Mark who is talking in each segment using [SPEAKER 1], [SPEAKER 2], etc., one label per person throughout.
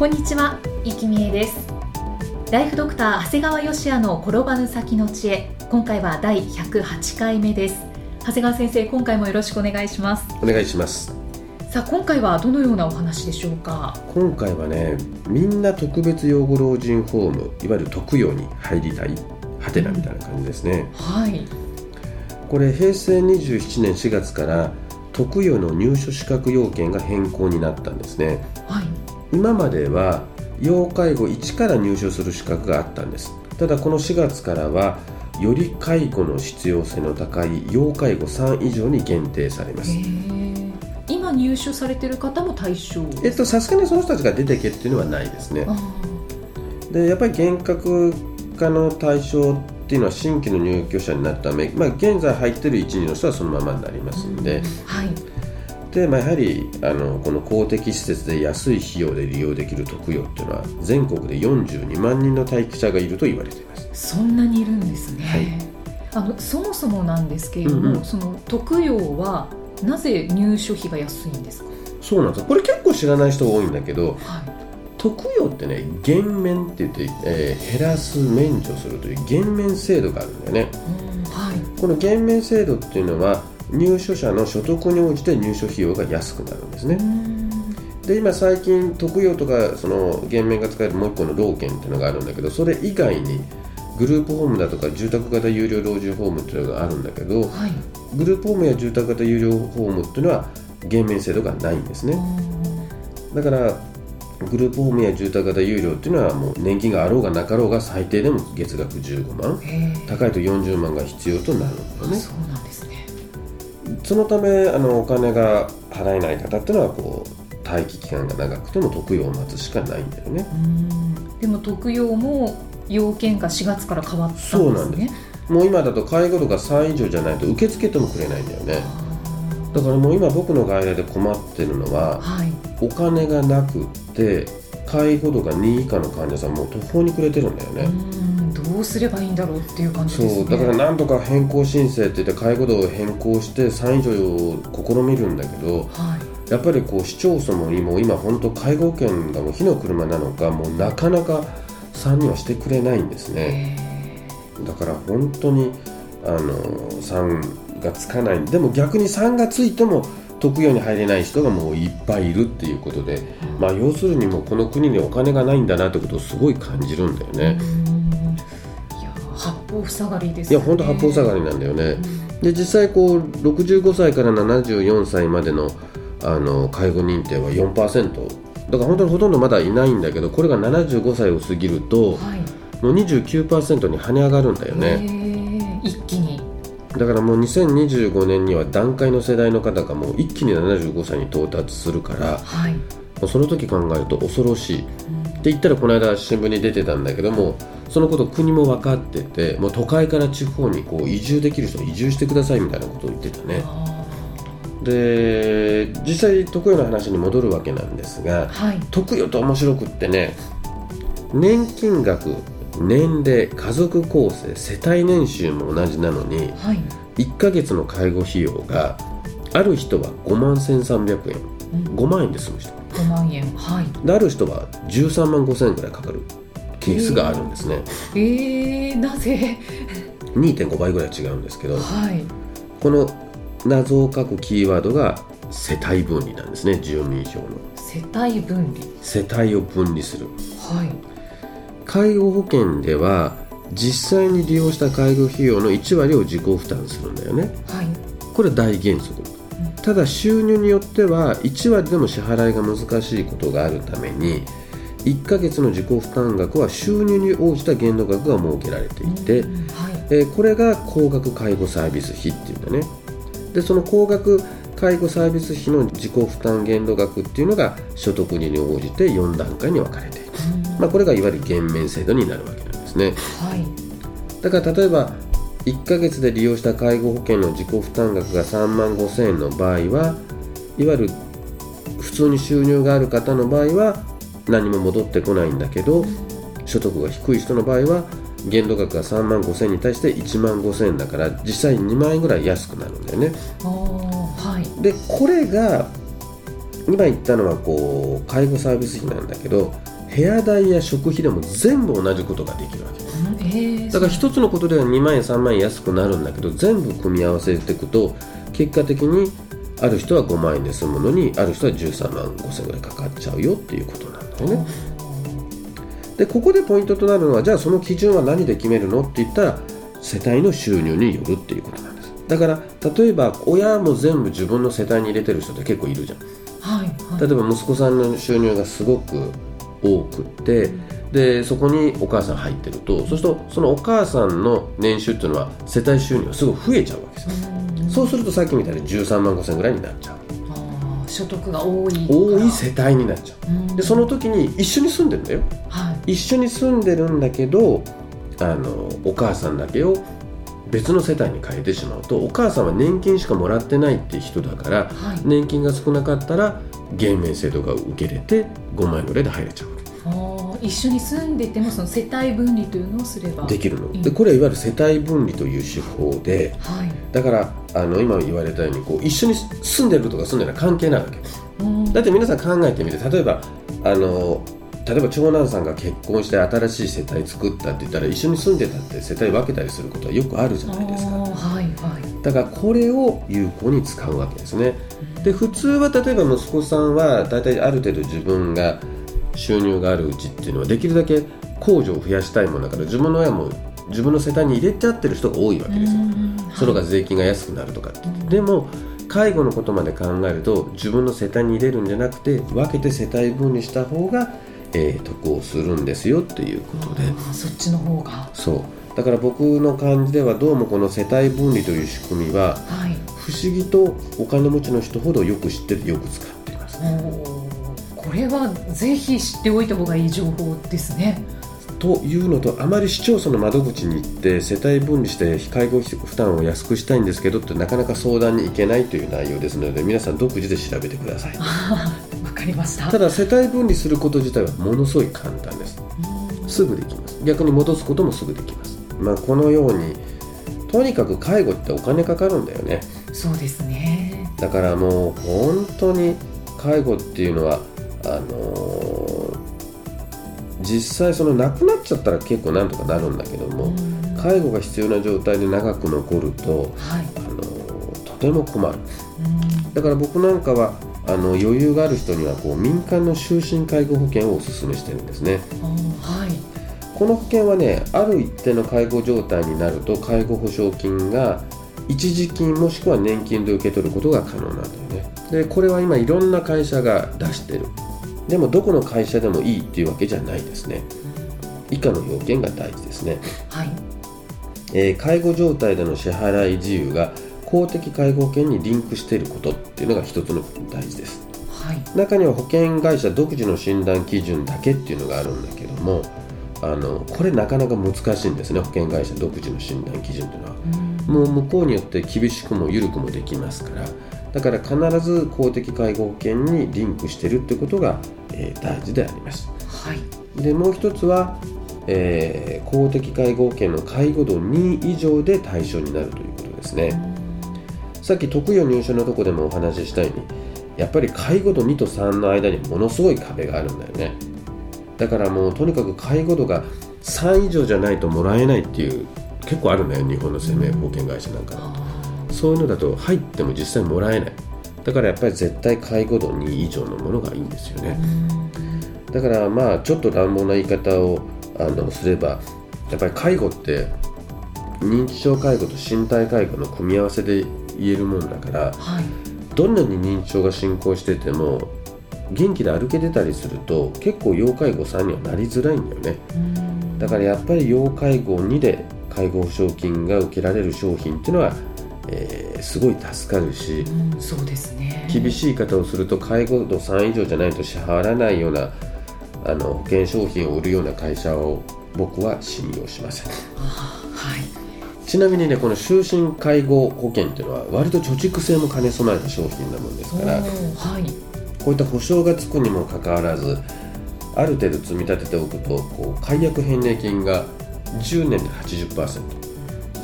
[SPEAKER 1] こんにちは、いきみえです。ライフドクター長谷川芳也の転ばぬ先の知恵。今回は第108回目です。長谷川先生今回もよろしくお願いします。
[SPEAKER 2] お願いします。
[SPEAKER 1] さあ今回はどのようなお話でしょうか？
[SPEAKER 2] 今回はねみんな特別養護老人ホームいわゆる特養に入りたいはてなみたいな感じですね、
[SPEAKER 1] はい。
[SPEAKER 2] これ平成27年4月から特養の入所資格要件が変更になったんですね。
[SPEAKER 1] はい
[SPEAKER 2] 今までは要介護1から入所する資格があったんです。ただこの4月からはより介護の必要性の高い要介護3以上に限定されます。
[SPEAKER 1] 今入所されてる方も対象
[SPEAKER 2] えっとさすがにその人たちが出てけっていうのはないですね。
[SPEAKER 1] あ
[SPEAKER 2] でやっぱり厳格化の対象っていうのは新規の入居者になるため、まあ、現在入ってる1、2の人はそのままになりますんで、
[SPEAKER 1] ーはい。
[SPEAKER 2] でまあ、やはりあのこの公的施設で安い費用で利用できる特養っていうのは全国で42万人の待機者がいると言われています。
[SPEAKER 1] そんなにいるんですね、
[SPEAKER 2] はい。
[SPEAKER 1] あのそもそもなんですけれども、
[SPEAKER 2] うんうん
[SPEAKER 1] その特養はなぜ入所費が安いんですか？
[SPEAKER 2] そうなんですこれ結構知らない人多いんだけど
[SPEAKER 1] はい。
[SPEAKER 2] 特養ってね減免って言って、えー減らす免除するという減免制度があるんだよね。
[SPEAKER 1] はい。
[SPEAKER 2] この減免制度っていうのは入所者の所得に応じて入所費用が安くなるんですね、で今最近特養とかその減免が使えるもう一個の老健っていうのがあるんだけどそれ以外にグループホームだとか住宅型有料老人ホームっていうのがあるんだけど
[SPEAKER 1] はい。
[SPEAKER 2] グループホームや住宅型有料ホームっていうのは減免制度がないんですね。だからグループホームや住宅型有料っていうのはもう年金があろうがなかろうが最低でも月額15万。高いと40万が必要となるんだよね。
[SPEAKER 1] あそうなんですね
[SPEAKER 2] そのためあのお金が払えない方っていうのはこう待機期間が長くても特養を待つしかないんだよね。
[SPEAKER 1] うん。でも特養も要件が4月から変わったんですね。
[SPEAKER 2] そうなんでもう今だと介護度が3以上じゃないと受け付けてもくれないんだよね。
[SPEAKER 1] あ
[SPEAKER 2] だからもう今僕の外来で困ってるの
[SPEAKER 1] ー
[SPEAKER 2] は
[SPEAKER 1] はい。
[SPEAKER 2] お金がなくって介護度が2以下の患者さんも途方に暮れてるんだよね、
[SPEAKER 1] うんどうすればいいんだろうっていう感じですね。
[SPEAKER 2] そうだからなんとか変更申請って言って介護度を変更して3以上を試みるんだけど
[SPEAKER 1] はい。
[SPEAKER 2] やっぱりこう市町村も今今本当介護保険がもう火の車なのかもうなかなか3にはしてくれないんですね。
[SPEAKER 1] へ
[SPEAKER 2] だから本当にあの3がつかない。でも逆に3がついても特養に入れない人がもういっぱいいるっていうことで、まあ、要するにもうこの国にお金がないんだなってことをすごい感じるんだよね。
[SPEAKER 1] ーうん方塞がりですね。
[SPEAKER 2] いや本当八方塞がりなんだよね。で実際こう65歳から74歳までのあの介護認定は4%だから本当にほとんどまだいないんだけどこれが75歳を過ぎると
[SPEAKER 1] はい。
[SPEAKER 2] もう29%に跳ね上がるんだよ
[SPEAKER 1] へ
[SPEAKER 2] ね
[SPEAKER 1] ー。一気に。
[SPEAKER 2] だからもう2025年には団塊の世代の方がもう一気に75歳に到達するから
[SPEAKER 1] はい、
[SPEAKER 2] もうその時考えると恐ろしい。って言ったらこの間新聞に出てたんだけどもそのこと国も分かっててもう都会から地方にこう移住できる人は移住してくださいみたいなことを言ってたね。
[SPEAKER 1] あ
[SPEAKER 2] で実際特養の話に戻るわけなんですが
[SPEAKER 1] ーはい。
[SPEAKER 2] 特養と面白くってね年金額年齢家族構成世帯年収も同じなのに
[SPEAKER 1] はい。
[SPEAKER 2] 1ヶ月の介護費用がある人は5万1300円。
[SPEAKER 1] うん。
[SPEAKER 2] 5万円で済む人。
[SPEAKER 1] 5万円。はい。
[SPEAKER 2] である人は13万5000円ぐらいかかるケースがあるんですね。
[SPEAKER 1] えー、なぜ
[SPEAKER 2] ？2.5倍ぐらい違うんですけど
[SPEAKER 1] はい。
[SPEAKER 2] この謎を書くキーワードが世帯分離なんですね住民票の。
[SPEAKER 1] 世帯分離。
[SPEAKER 2] 世帯を分離する。
[SPEAKER 1] はい。
[SPEAKER 2] 介護保険では実際に利用した介護費用の1割を自己負担するんだよね。
[SPEAKER 1] はい。
[SPEAKER 2] これは大原則。ただ収入によっては1割でも支払いが難しいことがあるために1ヶ月の自己負担額は収入に応じた限度額が設けられていて
[SPEAKER 1] うんはい。
[SPEAKER 2] えーこれが高額介護サービス費っていうんだね。でその高額介護サービス費の自己負担限度額っていうのが所得に応じて4段階に分かれている、まあ、これがいわゆる減免制度になるわけなんですね。
[SPEAKER 1] はい。
[SPEAKER 2] だから例えば1ヶ月で利用した介護保険の自己負担額が3万5千円の場合はいわゆる普通に収入がある方の場合は何も戻ってこないんだけど所得が低い人の場合は限度額が3万5千円に対して1万5千円だから実際2万円ぐらい安くなるんだよね。
[SPEAKER 1] はい。
[SPEAKER 2] でこれが今言ったのはこう介護サービス費なんだけど部屋代や食費でも全部同じことができるわけ。
[SPEAKER 1] うんえー。
[SPEAKER 2] だから一つのことでは2万円3万円安くなるんだけど全部組み合わせていくと結果的にある人は5万円で済むのにある人は13万5千円ぐらいかかっちゃうよっていうことね。でここでポイントとなるのはじゃあその基準は何で決めるのって言ったら世帯の収入によるっていうことなんです。だから例えば親も全部自分の世帯に入れてる人って結構いるじゃん。
[SPEAKER 1] はいはい。
[SPEAKER 2] 例えば息子さんの収入がすごく多くってでそこにお母さん入ってるとそうするとそのお母さんの年収っていうのは世帯収入がすごい増えちゃうわけですよ、
[SPEAKER 1] うん。
[SPEAKER 2] そうするとさっきみたいに13万5千ぐらいになっちゃう
[SPEAKER 1] 所得が多い
[SPEAKER 2] 多い世帯になっちゃう。
[SPEAKER 1] うん。
[SPEAKER 2] でその時に一緒に住んでるんだよ。
[SPEAKER 1] はい。
[SPEAKER 2] 一緒に住んでるんだけどあのお母さんだけを別の世帯に変えてしまうとお母さんは年金しかもらってないって人だから
[SPEAKER 1] はい。
[SPEAKER 2] 年金が少なかったら減免制度が受けれて5万円ぐらいで入れちゃう
[SPEAKER 1] 一緒に住んでてもその世帯分離というのをすれば。
[SPEAKER 2] できるの。でこれはいわゆる世帯分離という手法で
[SPEAKER 1] はい。
[SPEAKER 2] だからあの今言われたようにこう一緒に住んでるとか住んでない関係ないわけ。
[SPEAKER 1] うん。
[SPEAKER 2] だって皆さん考えてみて例えばあの例えば長男さんが結婚して新しい世帯作ったって言ったら一緒に住んでたって世帯分けたりすることはよくあるじゃないですか。
[SPEAKER 1] はいはい。
[SPEAKER 2] だからこれを有効に使うわけですね。で普通は例えば息子さんは大体ある程度自分が収入があるうちっていうのはできるだけ控除を増やしたいもんだから自分の親も自分の世帯に入れちゃってる人が多いわけですよ。
[SPEAKER 1] うん
[SPEAKER 2] それが税金が安くなるとかって。でも介護のことまで考えると自分の世帯に入れるんじゃなくて分けて世帯分にした方が、えー得をするんですよっていうことで。
[SPEAKER 1] そっちの方が。
[SPEAKER 2] そう。だから僕の感じではどうもこの世帯分離という仕組みは
[SPEAKER 1] はい。
[SPEAKER 2] 不思議とお金持ちの人ほどよく知っててよく使っています。
[SPEAKER 1] おーこれはぜひ知っておいた方がいい情報ですね
[SPEAKER 2] というのとあまり市町村の窓口に行って世帯分離して介護費負担を安くしたいんですけどってなかなか相談に行けないという内容ですので皆さん独自で調べてください。
[SPEAKER 1] わかりました。
[SPEAKER 2] ただ世帯分離すること自体はものすごい簡単です。
[SPEAKER 1] うん
[SPEAKER 2] すぐできます。逆に戻すこともすぐできます。まあこのようにとにかく介護ってお金かかるんだよね。
[SPEAKER 1] そうですね。
[SPEAKER 2] だからもう本当に介護っていうのはあのー実際その亡くなっちゃったら結構なんとかなるんだけども、
[SPEAKER 1] うん。
[SPEAKER 2] 介護が必要な状態で長く残ると、
[SPEAKER 1] はい。
[SPEAKER 2] あのーとても困る。
[SPEAKER 1] うん。
[SPEAKER 2] だから僕なんかはあの余裕がある人にはこう民間の終身介護保険をお勧めしてるんですね。
[SPEAKER 1] はい。
[SPEAKER 2] この保険はねある一定の介護状態になると介護保証金が一時金もしくは年金で受け取ることが可能なんだよね。でこれは今いろんな会社が出してるでもどこの会社でもいいっていうわけじゃないですね。以下の要件が大事ですね、
[SPEAKER 1] はい。
[SPEAKER 2] えー介護状態での支払い自由が公的介護保険にリンクしていることっていうのが一つの大事です。
[SPEAKER 1] はい。
[SPEAKER 2] 中には保険会社独自の診断基準だけっていうのがあるんだけどもあのこれなかなか難しいんですね保険会社独自の診断基準というのは。
[SPEAKER 1] うん。
[SPEAKER 2] もう向こうによって厳しくも緩くもできますからだから必ず公的介護保険にリンクしてるってことが、えー大事であります。
[SPEAKER 1] はい。
[SPEAKER 2] でもう一つは、えー公的介護保険の介護度2以上で対象になるということですね、さっき特養入所のとこでもお話ししたようにやっぱり介護度2と3の間にものすごい壁があるんだよね。だからもうとにかく介護度が3以上じゃないともらえないっていう結構あるね日本の生命保険会社なんかだと
[SPEAKER 1] あ
[SPEAKER 2] そういうのだと入っても実際もらえない。だからやっぱり絶対介護度2以上のものがいいんですよ
[SPEAKER 1] ー
[SPEAKER 2] ね。
[SPEAKER 1] うん。
[SPEAKER 2] だからまあちょっと乱暴な言い方をあのすればやっぱり介護って認知症介護と身体介護の組み合わせで言えるもんだから
[SPEAKER 1] はい。
[SPEAKER 2] どんなに認知症が進行してても元気で歩けてたりすると結構要介護3にはなりづらいんだよね。
[SPEAKER 1] うん。
[SPEAKER 2] だからやっぱり要介護2で介護保証金が受けられる商品っていうのは、えー、すごい助かるし、
[SPEAKER 1] うん、そうですね。
[SPEAKER 2] 厳しい言い方をすると介護度3以上じゃないと支払わないようなあの保険商品を売るような会社を僕は信用しません。
[SPEAKER 1] はい。
[SPEAKER 2] ちなみにねこの終身介護保険っていうのは割と貯蓄性も兼ね備えた商品なもんですから、はい、こういった保証がつくにもかかわらずある程度積み立てておくとこう解約返礼金が10年で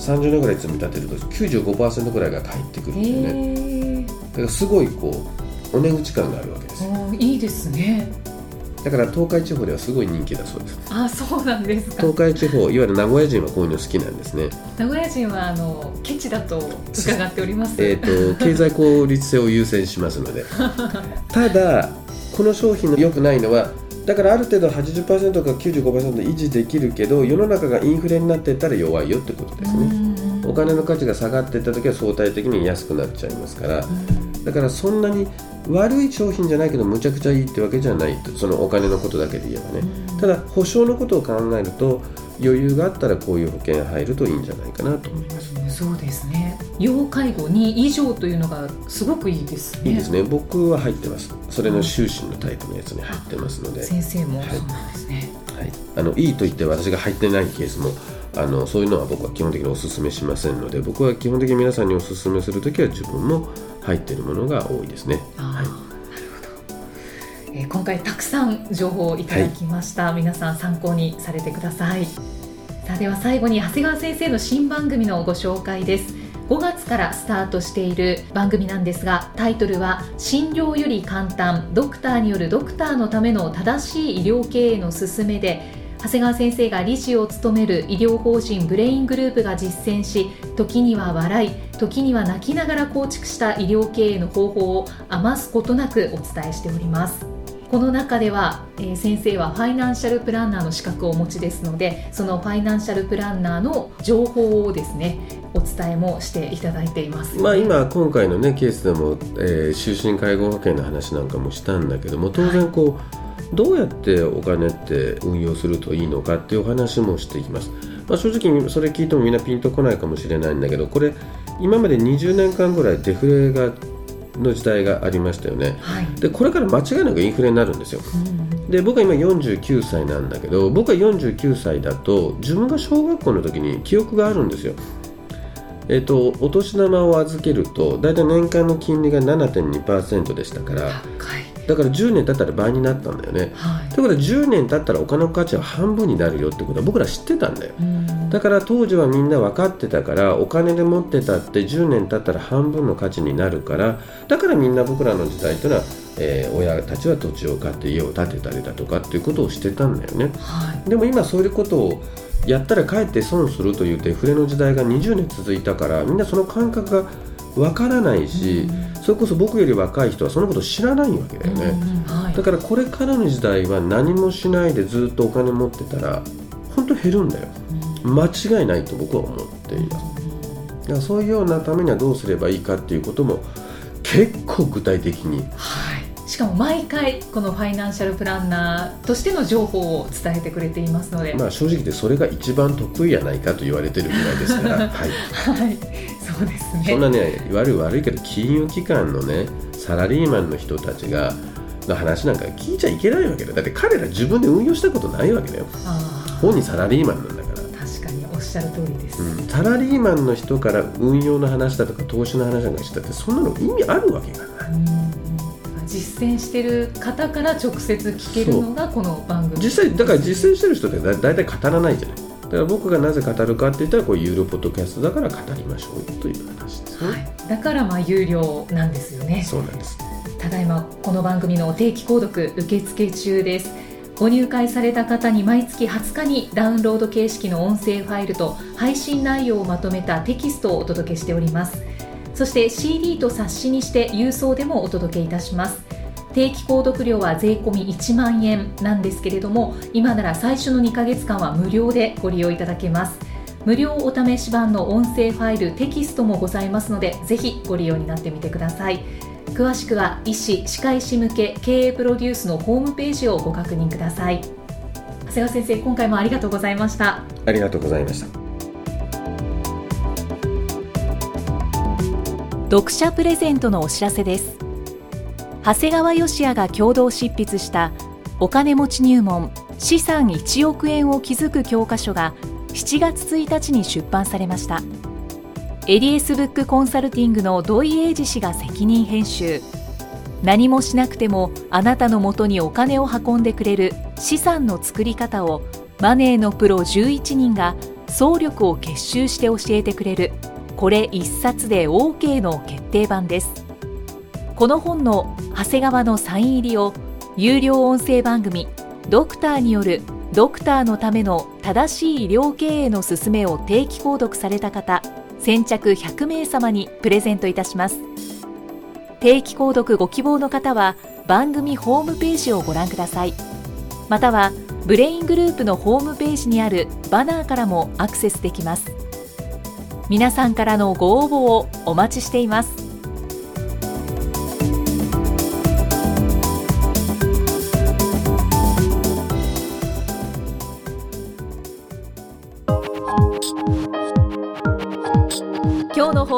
[SPEAKER 2] 80%30 年ぐらい積み立てると95%ぐらいが返ってくるんですよね。だからすごいこうお値打ち感があるわけです。
[SPEAKER 1] いいですね。
[SPEAKER 2] だから東海地方ではすごい人気だそうです。
[SPEAKER 1] あそうなんですか。
[SPEAKER 2] 東海地方いわゆる名古屋人はこういうの好きなんですね。
[SPEAKER 1] 名古屋人はあのケチだと伺っております。
[SPEAKER 2] えっ、と経済効率性を優先しますので。ただこの商品の良くないのはだからある程度80%か95%維持できるけど世の中がインフレになっていったら弱いよってことですね。お金の価値が下がっていった時は相対的に安くなっちゃいますから。だからそんなに悪い商品じゃないけどむちゃくちゃいいってわけじゃないそのお金のことだけで言えばね、ただ保証のことを考えると余裕があったらこういう保険入るといいんじゃないかなと。思います、
[SPEAKER 1] うん、そうですね。要介護2以上というのがすごくいいですね。
[SPEAKER 2] いいですね。僕は入ってます。それの終身のタイプのやつに入ってますので。
[SPEAKER 1] 先生もそうなんですね、
[SPEAKER 2] はい、あのいいと言って私が入ってないケースもあのそういうのは僕は基本的にお勧めしませんので僕は基本的に皆さんにお勧めするときは自分も入っているものが多いですね。はい
[SPEAKER 1] えー、今回たくさん情報をいただきました、はい、皆さん参考にされてください。さあでは最後に長谷川先生の新番組のご紹介です。5月からスタートしている番組なんですがタイトルは診療より簡単ドクターによるドクターのための正しい医療経営の勧めで長谷川先生が理事を務める医療法人ブレイングループが実践し時には笑い時には泣きながら構築した医療経営の方法を余すことなくお伝えしておりますこの中では、えー、先生はファイナンシャルプランナーの資格をお持ちですのでそのファイナンシャルプランナーの情報をですねお伝えもしていただいています、
[SPEAKER 2] まあ、今今回の、ね、ケースでも、えー、終身介護保険の話なんかもしたんだけども当然こう、はいどうやってお金って運用するといいのかっていうお話もしていきます、まあ、正直それ聞いてもみんなピンとこないかもしれないんだけどこれ今まで20年間ぐらいデフレがの時代がありましたよね、はい、でこれから間違いなくインフレになるんですよ、うん、で僕は今49歳なんだけど僕は49歳だと自分が小学校の時に記憶があるんですよ。えーと、お年玉を預けると大体年間の金利が7.2%でしたからだから10年経ったら倍になったんだよね。はい、ということは10年経ったらお金の価値は半分になるよってことは僕ら知ってたんだよ。だから当時はみんな分かってたからお金で持ってたって10年経ったら半分の価値になるからだからみんな僕らの時代というのは、えー、親たちは土地を買って家を建てたりだとかっていうことをしてたんだよね。はい、でも今そういうことをやったらかえって損するというデフレの時代が20年続いたからみんなその感覚がわからないし、それこそ僕より若い人はそのこと知らないわけだよね、はい、だからこれからの時代は何もしないでずっとお金持ってたら本当減るんだよ、間違いないと僕は思っていますだからそういうようなためにはどうすればいいかっていうことも結構具体的に、
[SPEAKER 1] はい。しかも毎回このファイナンシャルプランナーとしての情報を伝えてくれていますので、
[SPEAKER 2] まあ、正直でそれが一番得意やないかと言われてるぐらいですから、はい、はい、
[SPEAKER 1] そうですね。
[SPEAKER 2] そんなね悪い悪いけど金融機関のねサラリーマンの人たちがの話なんか聞いちゃいけないわけだ。だって彼ら自分で運用したことないわけだよ。本人サラリーマンなんだから。
[SPEAKER 1] 確かにおっしゃる通りです、う
[SPEAKER 2] ん、サラリーマンの人から運用の話だとか投資の話なんかしたってそんなの意味あるわけがない、うん
[SPEAKER 1] 実践してる方から直接聞けるのがこの番組。
[SPEAKER 2] 実際だから実践してる人ってだ大体語らないじゃないだから僕がなぜ語るかって言ったらこう有料ポッドキャストだから語りましょうという話ですね、はい、
[SPEAKER 1] だからまあ有料なんですよね。
[SPEAKER 2] そうなんです。
[SPEAKER 1] ただいまこの番組の定期購読受付中です。ご入会された方に毎月20日にダウンロード形式の音声ファイルと配信内容をまとめたテキストをお届けしております。そして CD と冊子にして郵送でもお届けいたします定期購読料は税込み1万円なんですけれども今なら最初の2ヶ月間は無料でご利用いただけます。無料お試し版の音声ファイルテキストもございますのでぜひご利用になってみてください。詳しくは医師・歯科医師向け経営プロデュースのホームページをご確認ください。長谷川先生今回もありがとうございました。
[SPEAKER 2] ありがとうございました。
[SPEAKER 1] 読者プレゼントのお知らせです。長谷川義也が共同執筆したお金持ち入門資産1億円を築く教科書が7月1日に出版されました。エリエスブックコンサルティングの土井英二氏が責任編集。何もしなくてもあなたのもとにお金を運んでくれる資産の作り方をマネーのプロ11人が総力を結集して教えてくれる。これ一冊で OK の決定版です。この本の長谷川のサイン入りを有料音声番組ドクターによるドクターのための正しい医療経営の勧めを定期購読された方先着100名様にプレゼントいたします。定期購読ご希望の方は番組ホームページをご覧ください。またはブレイングループのホームページにあるバナーからもアクセスできます。皆さんからのご応募をお待ちしています。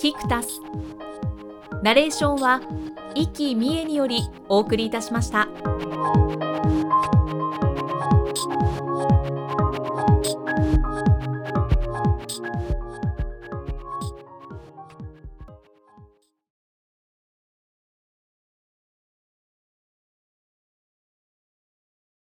[SPEAKER 1] キクタスナレーションは生きみえによりお送りいたしました。